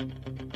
How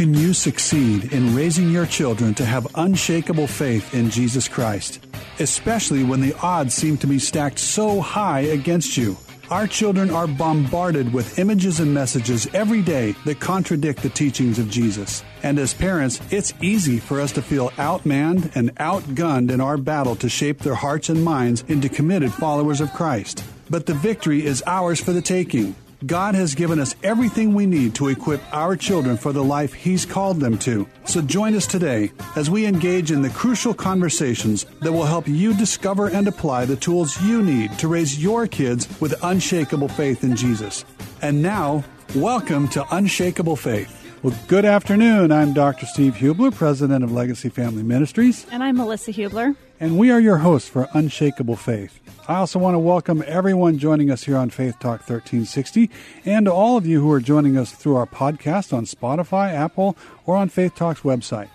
can you succeed in raising your children to have unshakable faith in Jesus Christ, especially when the odds seem to be stacked so high against you? Our children are bombarded with images and messages every day that contradict the teachings of Jesus. And as parents, it's easy for us to feel outmanned and outgunned in our battle to shape their hearts and minds into committed followers of Christ. But the victory is ours for the taking. God has given us everything we need to equip our children for the life He's called them to. So join us today as we engage in the crucial conversations that will help you discover and apply the tools you need to raise your kids with unshakable faith in Jesus. And now, welcome to Unshakable Faith. Well, good afternoon. I'm Dr. Steve Hubler, president of Legacy Family Ministries. And I'm Melissa Hubler. And we are your hosts for Unshakable Faith. I also want to welcome everyone joining us here on Faith Talk 1360 and all of you who are joining us through our podcast on Spotify, Apple, or on Faith Talk's website.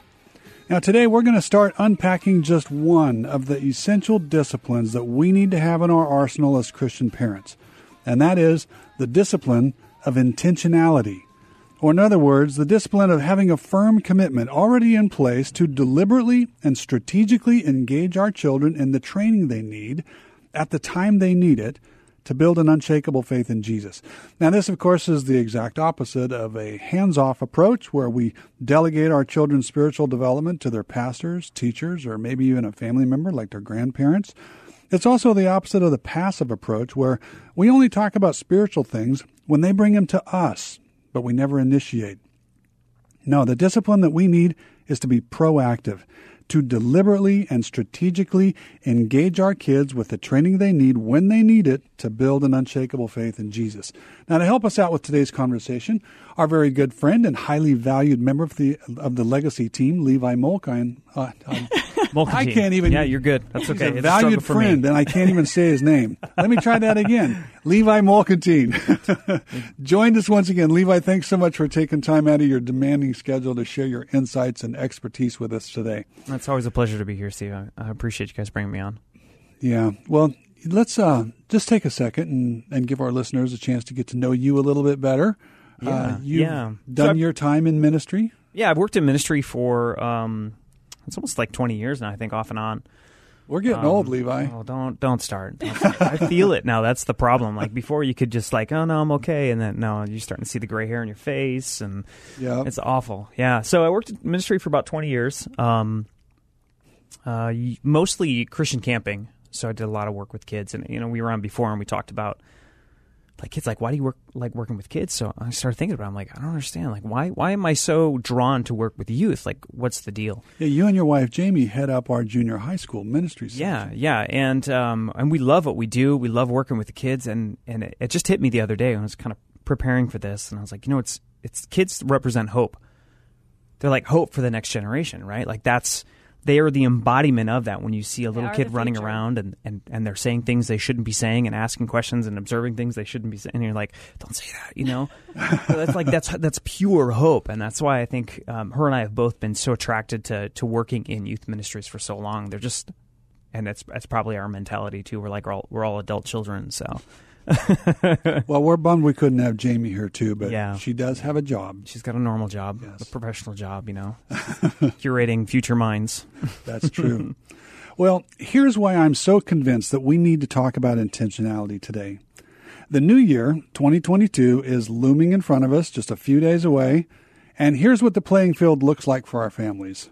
Now, today we're going to start unpacking just one of the essential disciplines that we need to have in our arsenal as Christian parents, and that is the discipline of intentionality. Or, in other words, the discipline of having a firm commitment already in place to deliberately and strategically engage our children in the training they need at the time they need it to build an unshakable faith in Jesus. Now, this, of course, is the exact opposite of a hands off approach where we delegate our children's spiritual development to their pastors, teachers, or maybe even a family member like their grandparents. It's also the opposite of the passive approach where we only talk about spiritual things when they bring them to us but we never initiate. No, the discipline that we need is to be proactive, to deliberately and strategically engage our kids with the training they need when they need it to build an unshakable faith in Jesus. Now, to help us out with today's conversation, our very good friend and highly valued member of the of the legacy team, Levi Molkine. Uh, I can't even. Yeah, you're good. That's okay. He's a valued friend, and I can't even say his name. Let me try that again. Levi Molkantine joined us once again. Levi, thanks so much for taking time out of your demanding schedule to share your insights and expertise with us today. It's always a pleasure to be here, Steve. I, I appreciate you guys bringing me on. Yeah. Well, let's uh, just take a second and, and give our listeners a chance to get to know you a little bit better. Yeah. Uh, you've yeah. done So your time in ministry. Yeah, I've worked in ministry for um, it's almost like 20 years now. I think off and on. We're getting Um, old, Levi. Oh, don't don't start. Don't start. I feel it now. That's the problem. Like before, you could just like, oh no, I'm okay, and then no, you're starting to see the gray hair in your face, and Yeah. it's awful. Yeah. So I worked in ministry for about 20 years. Um, uh, mostly Christian camping. So I did a lot of work with kids, and you know, we were on before, and we talked about like kids. Like, why do you work like working with kids? So I started thinking about. it. I'm like, I don't understand. Like, why why am I so drawn to work with youth? Like, what's the deal? Yeah, you and your wife Jamie head up our junior high school ministry. Yeah, yeah, and um, and we love what we do. We love working with the kids, and and it, it just hit me the other day when I was kind of preparing for this, and I was like, you know, it's it's kids represent hope. They're like hope for the next generation, right? Like that's they are the embodiment of that. When you see a little kid running around and, and and they're saying things they shouldn't be saying and asking questions and observing things they shouldn't be saying, and you're like, don't say that, you know. so that's like that's that's pure hope, and that's why I think um, her and I have both been so attracted to to working in youth ministries for so long. They're just and that's that's probably our mentality too. We're like we're all, we're all adult children, so Well, we're bummed we couldn't have Jamie here too, but Yeah. she does have a job. she's got a normal job, Yes. a professional job, you know, curating future minds. That's true. well, here's why I'm so convinced that we need to talk about intentionality today. The new year, 2022, is looming in front of us, just a few days away. And here's what the playing field looks like for our families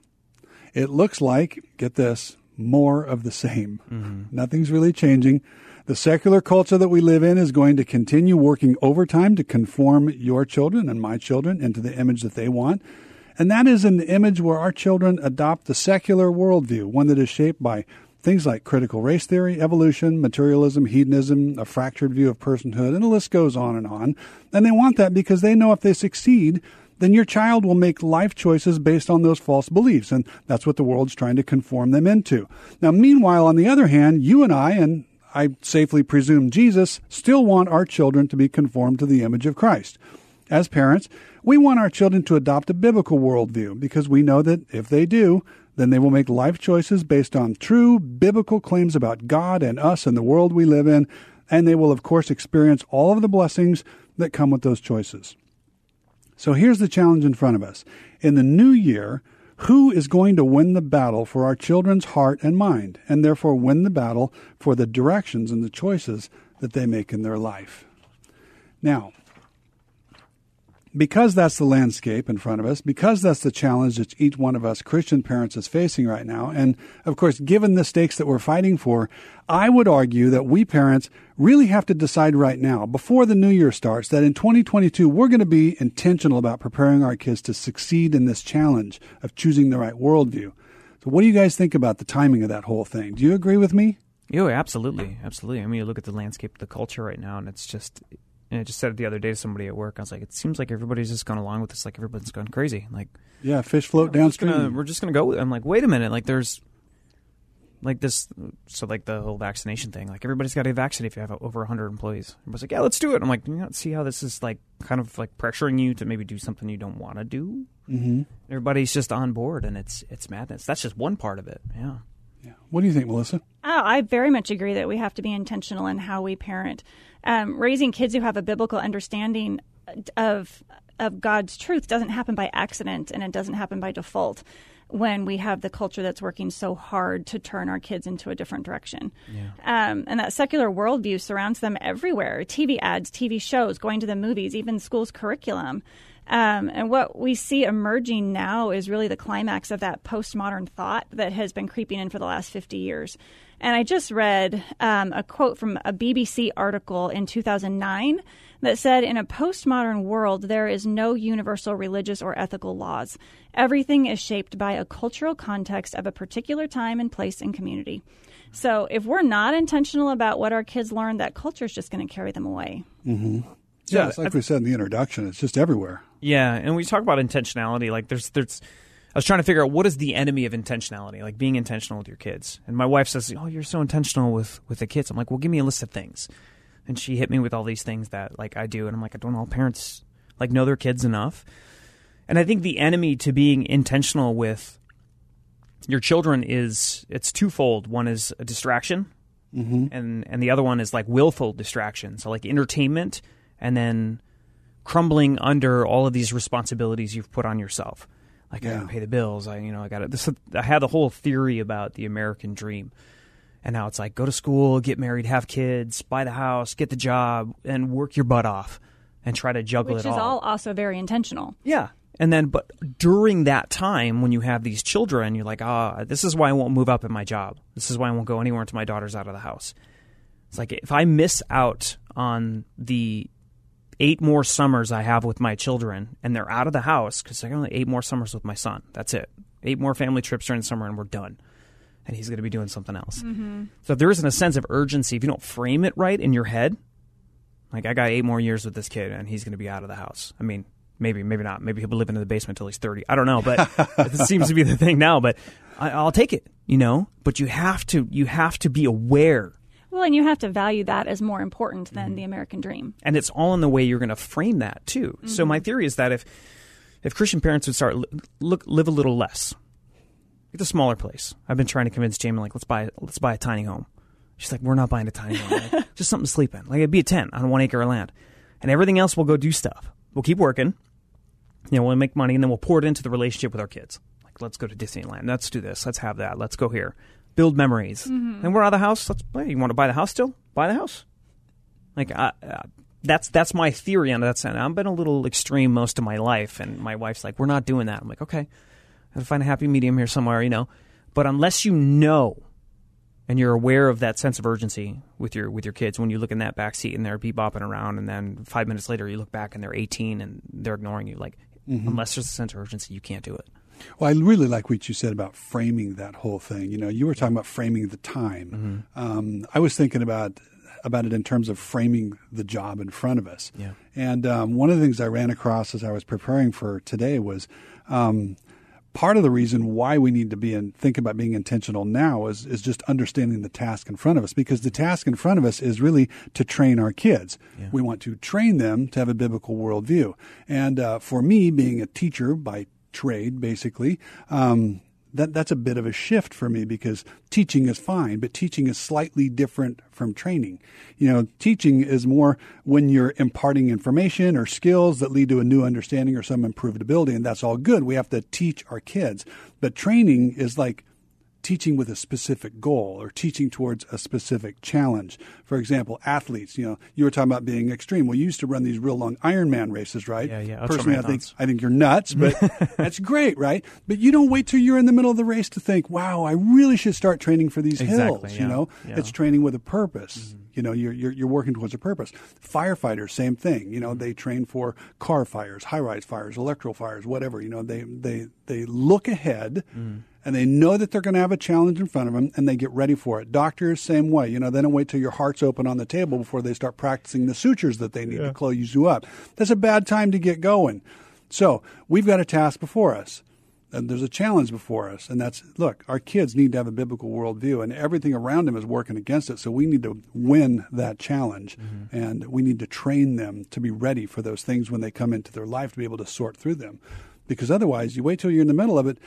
it looks like, get this, more of the same. Mm-hmm. Nothing's really changing. The secular culture that we live in is going to continue working overtime to conform your children and my children into the image that they want. And that is an image where our children adopt the secular worldview, one that is shaped by things like critical race theory, evolution, materialism, hedonism, a fractured view of personhood, and the list goes on and on. And they want that because they know if they succeed, then your child will make life choices based on those false beliefs. And that's what the world's trying to conform them into. Now, meanwhile, on the other hand, you and I, and I safely presume Jesus, still want our children to be conformed to the image of Christ. As parents, we want our children to adopt a biblical worldview because we know that if they do, then they will make life choices based on true biblical claims about God and us and the world we live in, and they will, of course, experience all of the blessings that come with those choices. So here's the challenge in front of us. In the new year, who is going to win the battle for our children's heart and mind, and therefore win the battle for the directions and the choices that they make in their life? Now, because that's the landscape in front of us, because that's the challenge that each one of us Christian parents is facing right now, and of course, given the stakes that we're fighting for, I would argue that we parents really have to decide right now, before the new year starts, that in 2022, we're going to be intentional about preparing our kids to succeed in this challenge of choosing the right worldview. So, what do you guys think about the timing of that whole thing? Do you agree with me? Yeah, absolutely, absolutely. I mean, you look at the landscape the culture right now, and it's just and I just said it the other day to somebody at work. I was like, it seems like everybody's just gone along with this. Like everybody's gone crazy. Like, yeah, fish float we're just downstream. gonna- we're just gonna go. with it. I'm like, wait a minute. Like, there's like this. So like the whole vaccination thing. Like everybody's got to get vaccinated if you have over 100 employees. Everybody's like, yeah, let's do it. I'm like, you not see how this is like kind of like pressuring you to maybe do something you don't want to do. mm-hmm. Everybody's just on board, and it's it's madness. That's just one part of it. Yeah. Yeah. What do you think, Melissa? Oh, I very much agree that we have to be intentional in how we parent. Um, raising kids who have a biblical understanding of of God's truth doesn't happen by accident, and it doesn't happen by default. When we have the culture that's working so hard to turn our kids into a different direction, um, and that secular worldview surrounds them everywhere: TV ads, TV shows, going to the movies, even schools' curriculum. Um, and what we see emerging now is really the climax of that postmodern thought that has been creeping in for the last 50 years. And I just read um, a quote from a BBC article in 2009 that said In a postmodern world, there is no universal religious or ethical laws. Everything is shaped by a cultural context of a particular time and place and community. So if we're not intentional about what our kids learn, that culture is just going to carry them away. Yeah, it's like we said in the introduction. It's just everywhere. Yeah, and we talk about intentionality. Like, there's, there's. I was trying to figure out what is the enemy of intentionality, like being intentional with your kids. And my wife says, "Oh, you're so intentional with with the kids." I'm like, "Well, give me a list of things." And she hit me with all these things that like I do, and I'm like, "I don't all parents like know their kids enough." And I think the enemy to being intentional with your children is it's twofold. One is a distraction, mm-hmm. and and the other one is like willful distraction. So like entertainment, and then crumbling under all of these responsibilities you've put on yourself. Like I Yeah. got to pay the bills. I you know I got to. This I had the whole theory about the American dream, and now it's like go to school, get married, have kids, buy the house, get the job, and work your butt off, and try to juggle Which it is all. all also very intentional. Yeah. And then, but during that time, when you have these children, you're like, ah, this is why I won't move up in my job. This is why I won't go anywhere until my daughter's out of the house. It's like if I miss out on the eight more summers I have with my children and they're out of the house, because I got only eight more summers with my son. That's it. Eight more family trips during the summer and we're done. And he's going to be doing something else. Mm-hmm. So if there isn't a sense of urgency, if you don't frame it right in your head, like I got eight more years with this kid, and he's going to be out of the house. I mean, maybe, maybe not. Maybe he'll be living in the basement until he's thirty. I don't know, but it seems to be the thing now. But I, I'll take it, you know. But you have to, you have to be aware, Well, and you have to value that as more important than mm-hmm. the American dream. and it's all in the way you're going to frame that too. So my mm-hmm. theory is that if if Christian parents would start look live a little less, get a smaller place. I've been trying to convince Jamie like let's buy let's buy a tiny home. She's like, we're not buying a tiny home. Like, just something to sleep in. Like it'd be a tent on one acre of land, and everything else we'll go do stuff. We'll keep working. You know, we'll make money, and then we'll pour it into the relationship with our kids. Like, let's go to Disneyland. Let's do this. Let's have that. Let's go here. Build memories. And we're out of the house. Let's. Hey, you want to buy the house still? Buy the house. Like uh, uh, that's that's my theory on that. And I've been a little extreme most of my life, and my wife's like, "We're not doing that." I'm like, "Okay, I have to find a happy medium here somewhere," you know. But unless you know, and you're aware of that sense of urgency with your with your kids when you look in that back seat and they're bebopping around, and then five minutes later you look back and they're 18 and they're ignoring you, like unless there's a sense of urgency, you can't do it. Well, I really like what you said about framing that whole thing. You know, you were talking about framing the time. Um, I was thinking about about it in terms of framing the job in front of us. Yeah. And um, one of the things I ran across as I was preparing for today was um, part of the reason why we need to be and think about being intentional now is, is just understanding the task in front of us because the task in front of us is really to train our kids. Yeah. We want to train them to have a biblical worldview. And uh, for me, being a teacher by trade, basically, um, that that's a bit of a shift for me because teaching is fine, but teaching is slightly different from training. You know, teaching is more when you're imparting information or skills that lead to a new understanding or some improved ability, and that's all good. We have to teach our kids. But training is like teaching with a specific goal or teaching towards a specific challenge. For example, athletes, you know, you were talking about being extreme. Well, you used to run these real long Ironman races, right? Yeah, yeah. Personally, I think I think you're nuts, but that's great, right? But you don't wait till you're in the middle of the race to think, "Wow, I really should start training for these Exactly, hills." yeah, You know, yeah. it's training with a purpose. You know, you're, you're you're working towards a purpose. Firefighters, same thing. You know, they train for car fires, high rise fires, electrical fires, whatever. You know, they they they look ahead and they know that they're going to have a challenge in front of them and they get ready for it. Doctors, same way. You know, they don't wait till your heart's open on the table before they start practicing the sutures that they need to close you up. That's a bad time to get going. So we've got a task before us. And there's a challenge before us, and that's look, our kids need to have a biblical worldview, and everything around them is working against it. So we need to win that challenge, mm-hmm. and we need to train them to be ready for those things when they come into their life to be able to sort through them. Because otherwise, you wait till you're in the middle of it.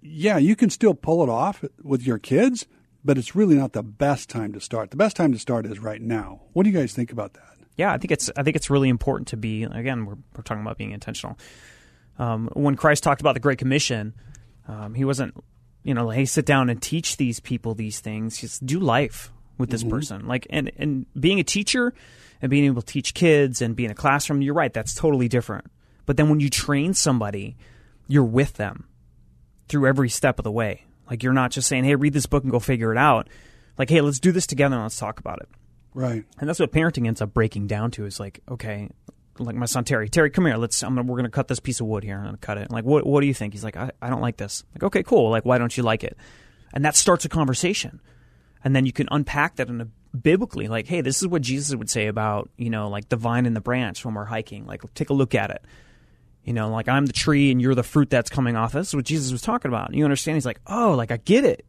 Yeah, you can still pull it off with your kids, but it's really not the best time to start. The best time to start is right now. What do you guys think about that? yeah, I think it's I think it's really important to be again we're we're talking about being intentional. Um, when Christ talked about the Great Commission, um, he wasn't you know hey sit down and teach these people these things. Just do life with this person. Like and and being a teacher and being able to teach kids and be in a classroom, you're right, that's totally different. But then when you train somebody, you're with them through every step of the way. Like you're not just saying, "Hey, read this book and go figure it out." Like, "Hey, let's do this together and let's talk about it." Right. And that's what parenting ends up breaking down to is like, okay, like my son Terry, Terry, come here. Let's. I'm gonna, we're gonna cut this piece of wood here. I'm gonna cut it. like, what? What do you think? He's like, I, I don't like this. Like, okay, cool. Like, why don't you like it? And that starts a conversation, and then you can unpack that in a biblically. Like, hey, this is what Jesus would say about you know like the vine and the branch when we're hiking. Like, take a look at it. You know, like I'm the tree and you're the fruit that's coming off. Is what Jesus was talking about. And you understand? He's like, oh, like I get it,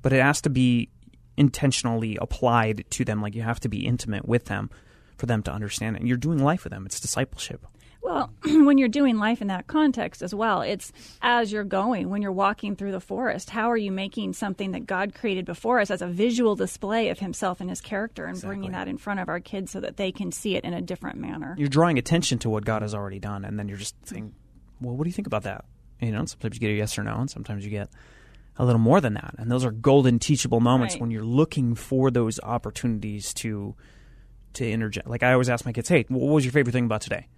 but it has to be intentionally applied to them. Like you have to be intimate with them for them to understand it. And you're doing life with them. It's discipleship. Well, when you're doing life in that context as well, it's as you're going, when you're walking through the forest, how are you making something that God created before us as a visual display of Himself and His character and bringing that in front of our kids so that they can see it in a different manner? You're drawing attention to what God has already done, and then you're just saying, "Well, what do you think about that?" You know, sometimes you get a yes or no, and sometimes you get a little more than that. And those are golden teachable moments Right. when you're looking for those opportunities to to interject. Like I always ask my kids, "Hey, what was your favorite thing about today?"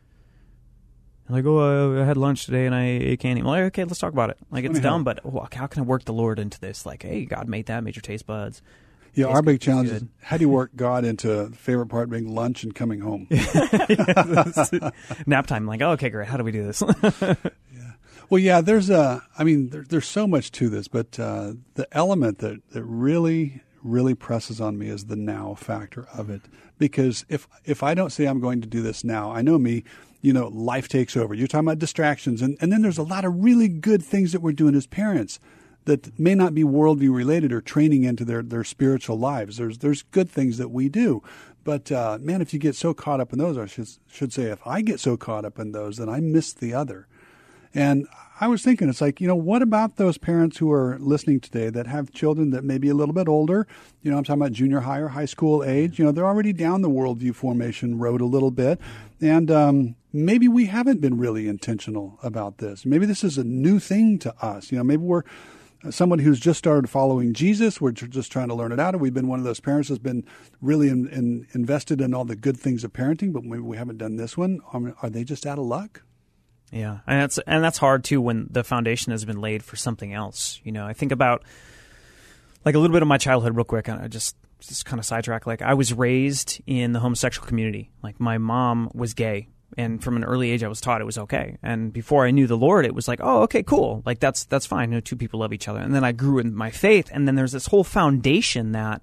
Like, oh, I had lunch today and I ate candy. I'm like, okay, let's talk about it. Like, it's dumb, but oh, how can I work the Lord into this? Like, hey, God made that, made your taste buds. Yeah, our big challenge is how do you work God into favorite part being lunch and coming home? Nap time. Like, oh, okay, great. How do we do this? yeah. Well, yeah, there's a. I mean, there, there's so much to this, but uh, the element that that really really presses on me is the now factor of it. Because if if I don't say I'm going to do this now, I know me. You know, life takes over. You're talking about distractions, and, and then there's a lot of really good things that we're doing as parents that may not be worldview related or training into their, their spiritual lives. There's there's good things that we do, but uh, man, if you get so caught up in those, I should should say, if I get so caught up in those, then I miss the other. And I was thinking, it's like, you know, what about those parents who are listening today that have children that may be a little bit older? You know, I'm talking about junior high or high school age. You know, they're already down the worldview formation road a little bit. And um, maybe we haven't been really intentional about this. Maybe this is a new thing to us. You know, maybe we're someone who's just started following Jesus. We're just trying to learn it out. And we've been one of those parents that's been really in, in, invested in all the good things of parenting, but maybe we haven't done this one. Um, are they just out of luck? Yeah, and that's and that's hard too when the foundation has been laid for something else. You know, I think about like a little bit of my childhood real quick. I just just kind of sidetrack. Like I was raised in the homosexual community. Like my mom was gay, and from an early age, I was taught it was okay. And before I knew the Lord, it was like, oh, okay, cool. Like that's that's fine. You know, two people love each other. And then I grew in my faith, and then there's this whole foundation that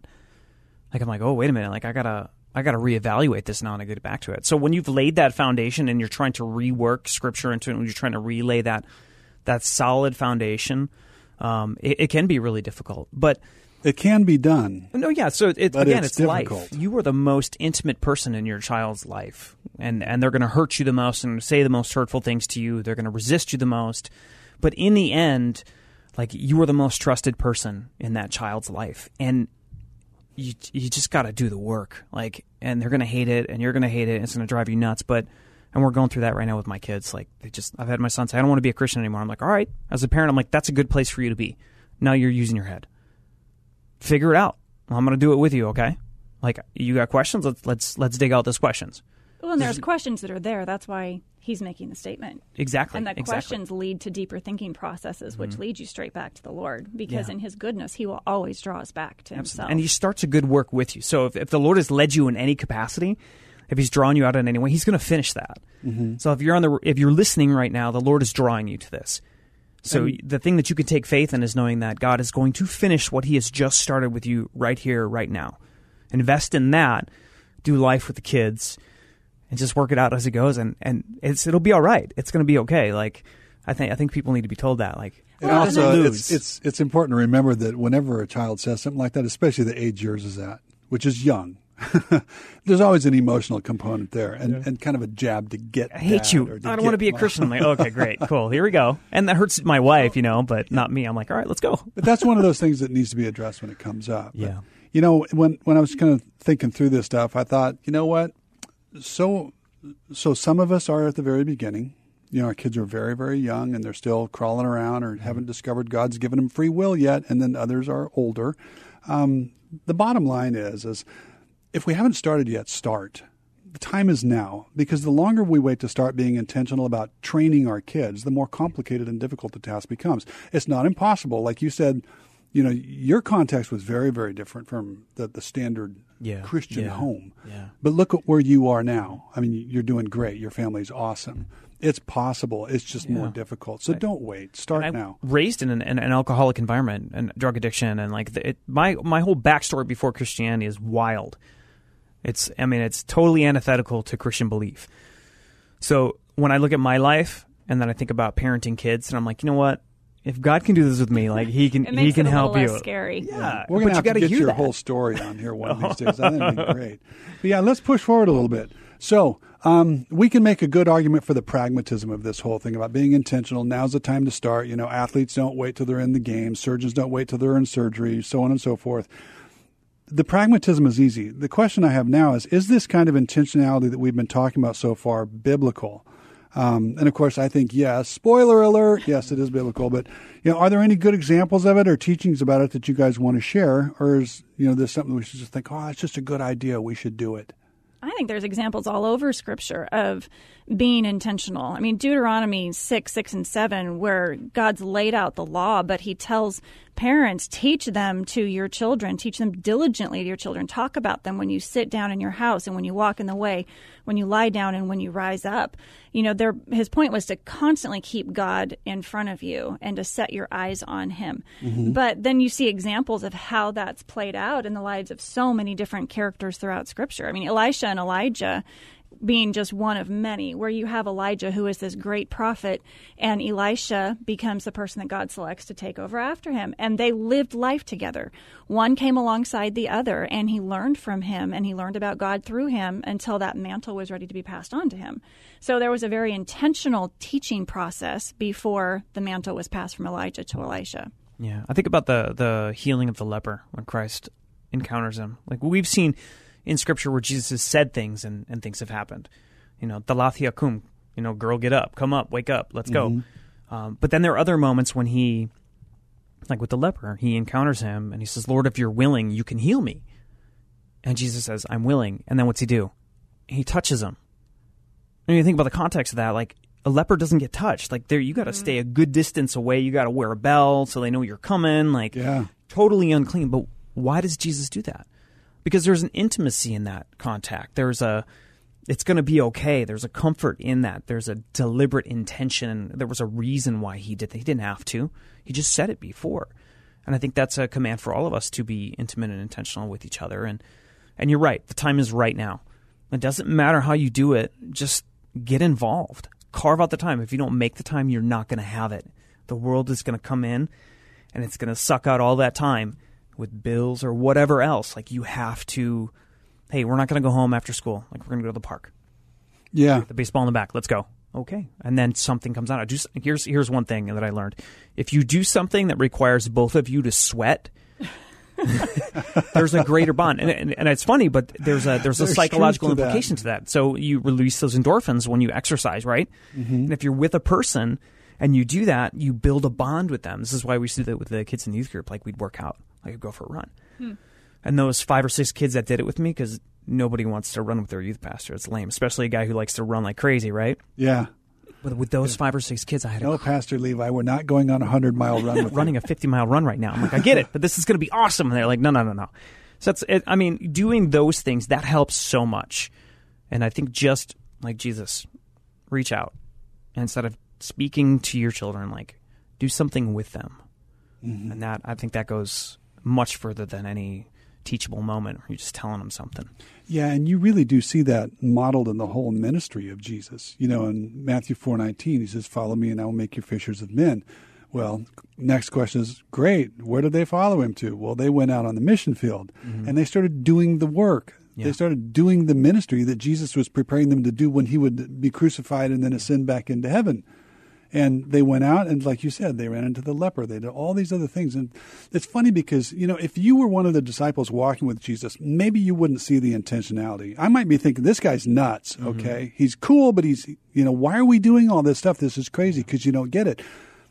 like I'm like, oh wait a minute, like I gotta I gotta reevaluate this now and I get back to it. So when you've laid that foundation and you're trying to rework scripture into it, and you're trying to relay that that solid foundation, um, it, it can be really difficult. But It can be done. no, yeah. So it, again, it's it's, life. You are the most intimate person in your child's life, and and they're going to hurt you the most and say the most hurtful things to you. They're going to resist you the most. But in the end, like you are the most trusted person in that child's life, and you you just got to do the work. Like, and they're to hate it, and you're to hate it. And it's to drive you nuts. But and we're going through that right now with my kids. Like, they just I've had my son say, I don't want to be a Christian anymore. I'm like, all right. As a parent, I'm like, that's a good place for you to be. Now you're using your head figure it out. I'm to do it with you, okay? Like you got questions, let's let's let's dig out those questions. Well, and there's questions that are there. That's why he's making the statement. Exactly. And the exactly. questions lead to deeper thinking processes, which mm-hmm. lead you straight back to the Lord. Because Yeah. in His goodness, He will always draw us back to Himself. And he starts a good work with you. So if, if the Lord has led you in any capacity, if he's drawn you out in any way, he's going to finish that. Mm-hmm. So if you're on the if you're listening right now, the Lord is drawing you to this. So the thing that you can take faith in is knowing that God is going to finish what he has just started with you right here right now. Invest in that, do life with the kids and just work it out as it goes and and it's it'll be all right. It's going to be okay. Like I think I think people need to be told that like And Well, also, it's, it's it's important to remember that whenever a child says something like that, especially the age yours is at, which is young, there's always an emotional component there, and, and kind of a jab to get. I hate you. I don't want to be a. Christian. I'm like, okay, great, cool. Here we go. And that hurts my wife, you know, but not me. I'm like, all right, let's go. But that's one of those things that needs to be addressed when it comes up. But, Yeah. you know, when when I was kind of thinking through this stuff, I thought, you know what? So, so some of us are at the very beginning. You know, our kids are very, very young and they're still crawling around or haven't discovered God's given them free will yet. And then others are older. Um, the bottom line is, is if we haven't started yet, start. The time is now because the longer we wait to start being intentional about training our kids, the more complicated and difficult the task becomes. It's not impossible. Like you said, you know, your context was very, very different from the, the standard Yeah, Christian yeah, home. yeah. But look at where you are now. I mean, you're doing great. Your family's awesome. It's possible. It's just more difficult. So don't wait. Start I now. raised in an, an, an alcoholic environment and drug addiction, and like the, it, my my whole backstory before Christianity is wild. It's I mean it's totally antithetical to Christian belief. So when I look at my life and then I think about parenting kids, and I'm like, you know what? If God can do this with me, like He can it He makes can it a help little you. less scary. Yeah, We're but going to you have got to get your that. whole story on here one of these days. I think that'd be great. But yeah, let's push forward a little bit. So um, we can make a good argument for the pragmatism of this whole thing about being intentional. Now's the time to start. You know, athletes don't wait till they're in the game. Surgeons don't wait till they're in surgery, so on and so forth. The pragmatism is easy. The question I have now is: Is this kind of intentionality that we've been talking about so far biblical? Um, and of course, I think yes. Spoiler alert: yes, it is biblical. But you know, are there any good examples of it or teachings about it that you guys want to share, or is you know this something we should just think, oh, it's just a good idea, we should do it? I think there's examples all over Scripture of being intentional. I mean, Deuteronomy 6, 6, and 7, where God's laid out the law, but He tells parents, teach them to your children, teach them diligently to your children. Talk about them when you sit down in your house and when you walk in the way, when you lie down and when you rise up. You know, there, his point was to constantly keep God in front of you and to set your eyes on Him. Mm-hmm. But then you see examples of how that's played out in the lives of so many different characters throughout Scripture. I mean, Elisha and Elijah being just one of many, where you have Elijah, who is this great prophet, and Elisha becomes the person that God selects to take over after him. And they lived life together. One came alongside the other, and he learned from him, and he learned about God through him until that mantle was ready to be passed on to him. So there was a very intentional teaching process before the mantle was passed from Elijah to Elisha. Yeah, I think about the the healing of the leper when Christ encounters him. Like we've seen in Scripture where Jesus has said things and, and things have happened. You know, Talitha kum, you know, girl, get up, come up, wake up, let's go. Um, but then there are other moments when he, like with the leper, he encounters him and he says, "Lord, if you're willing, you can heal me." And Jesus says, "I'm willing." And then what's he do? He touches him. And you think about the context of that, like a leper doesn't get touched. Like there, you got to stay a good distance away. You got to wear a bell so they know you're coming. Like Yeah. totally unclean. But why does Jesus do that? Because there's an intimacy in that contact. There's a, it's going to be okay. There's a comfort in that. There's a deliberate intention. There was a reason why he did that. He didn't have to. He just said it before. And I think that's a command for all of us to be intimate and intentional with each other. And And you're right, the time is right now. It doesn't matter how you do it, just get involved. Carve out the time. If you don't make the time, you're not going to have it. The world is going to come in and it's going to suck out all that time with bills or whatever else. Like you have to, hey, we're not going to go home after school. Like we're going to go to the park. Yeah. The baseball in the back. Let's go. Okay. And then something comes out. Just here's here's one thing that I learned. If you do something that requires both of you to sweat, there's a greater bond, and, and, and, it's funny, but there's a there's a There's psychological to that. implication to that. So you release those endorphins when you exercise, right? Mm-hmm. And if you're with a person and you do that, you build a bond with them. This is why we used to do that with the kids in the youth group. Like we'd work out, like go for a run, hmm. and those five or six kids that did it with me because nobody wants to run with their youth pastor. It's lame, especially a guy who likes to run like crazy, right? Yeah. But with those five or six kids, I had a No, Pastor Levi, we're not going on a 100 mile run with running a 50 mile run right now. I'm like, I get it, but this is going to be awesome. And they're like, no, no, no, no. So that's, it, I mean, doing those things, that helps so much. And I think just like Jesus, reach out. Instead of speaking to your children, like, do something with them. Mm-hmm. And that, I think that goes much further than any teachable moment where you're just telling them something. Yeah, and you really do see that modeled in the whole ministry of Jesus. You know, in Matthew four nineteen, he says, "Follow me, and I will make you fishers of men." Well, next question is great. Where did they follow him to? Well, they went out on the mission field mm-hmm. and they started doing the work. Yeah. They started doing the ministry that Jesus was preparing them to do when he would be crucified and then ascend back into heaven. And they went out and, like you said, they ran into the leper. They did all these other things. And it's funny because, you know, if you were one of the disciples walking with Jesus, maybe you wouldn't see the intentionality. I might be thinking, this guy's nuts, mm-hmm. okay? He's cool, but he's, you know, why are we doing all this stuff? This is crazy because you don't get it.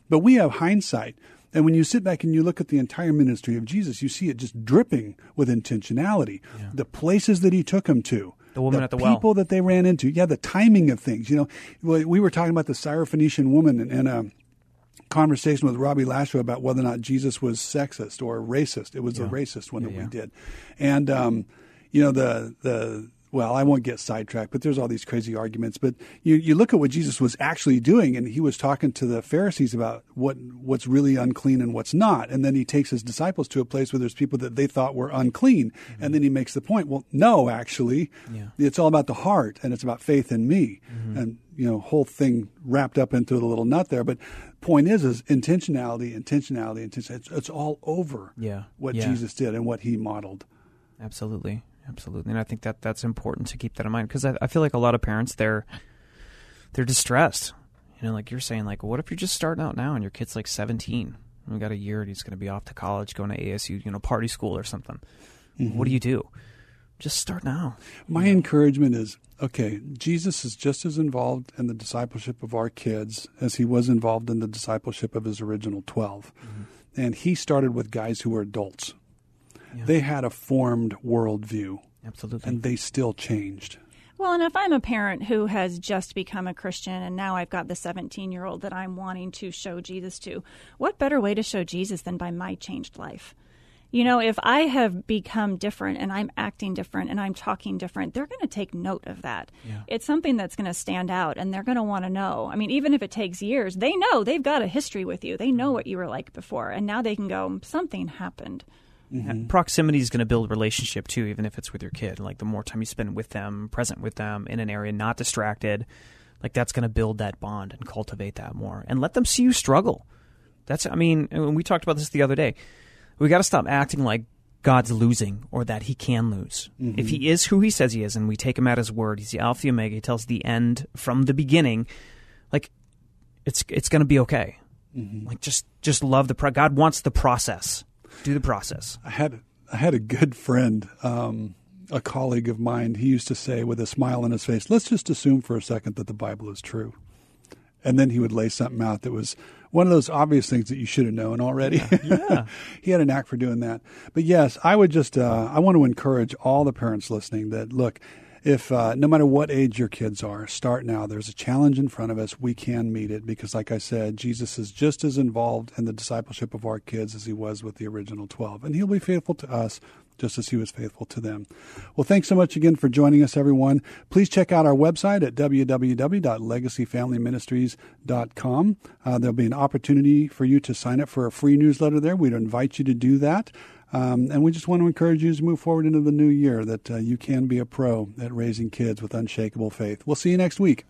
But we have hindsight. And when you sit back and you look at the entire ministry of Jesus, you see it just dripping with intentionality. The places that he took him to, The woman at the well. people that they ran into. Yeah, the timing of things. You know, we we were talking about the Syrophoenician woman in, in a conversation with Robbie Lashley about whether or not Jesus was sexist or racist. It was a racist one that yeah. we did, and um, you know the the. Well, I won't get sidetracked, but there's all these crazy arguments. But you, you look at what Jesus was actually doing, and he was talking to the Pharisees about what what's really unclean and what's not. And then he takes his disciples to a place where there's people that they thought were unclean, mm-hmm. and then he makes the point. Well, no, actually, Yeah. it's all about the heart, and it's about faith in me, mm-hmm. and you know, whole thing wrapped up into the little nut there. But point is, is intentionality, intentionality, intentionality. It's, it's all over. Yeah. what Yeah. Jesus did and what he modeled. Absolutely, absolutely, and I think that that's important to keep that in mind because I, I feel like a lot of parents they're they're distressed. You know, like you're saying, like, what if you're just starting out now and your kid's like 17? We got a year and he's going to be off to college, going to ASU, you know, party school or something. Mm-hmm. What do you do? Just start now. My encouragement is okay, Jesus is just as involved in the discipleship of our kids as he was involved in the discipleship of his original 12. Mm-hmm. And he started with guys who were adults. Yeah. They had a formed worldview, Absolutely. and they still changed. Well, and if I'm a parent who has just become a Christian and now I've got the 17 year old that I'm wanting to show Jesus to, what better way to show Jesus than by my changed life? You know, if I have become different and I'm acting different and I'm talking different, they're going to take note of that. Yeah. It's something that's going to stand out and they're going to want to know. I mean, even if it takes years, they know they've got a history with you. They know mm-hmm. what you were like before. And now they can go, something happened. And proximity is going to build relationship too, even if it's with your kid. Like the more time you spend with them, present with them in an area, not distracted, like that's going to build that bond and cultivate that more, and let them see you struggle. That's, I mean, and we talked about this the other day. We got to stop acting like God's losing or that He can lose. Mm-hmm. If He is who He says He is, and we take Him at His word, He's the Alpha, Omega. He tells the end from the beginning. Like it's it's going to be okay. Mm-hmm. Like just just love the pro- God wants the process. Do the process. I had I had a good friend, um, a colleague of mine. He used to say with a smile on his face, "Let's just assume for a second that the Bible is true," and then he would lay something out that was one of those obvious things that you should have known already. Yeah. he had a knack for doing that. But yes, I would just uh, I want to encourage all the parents listening that look. If uh, no matter what age your kids are, start now. There's a challenge in front of us. We can meet it because, like I said, Jesus is just as involved in the discipleship of our kids as he was with the original 12. And he'll be faithful to us just as he was faithful to them. Well, thanks so much again for joining us, everyone. Please check out our website at www.legacyfamilyministries.com. Uh, there'll be an opportunity for you to sign up for a free newsletter there. We'd invite you to do that. Um, and we just want to encourage you to move forward into the new year that uh, you can be a pro at raising kids with unshakable faith. We'll see you next week.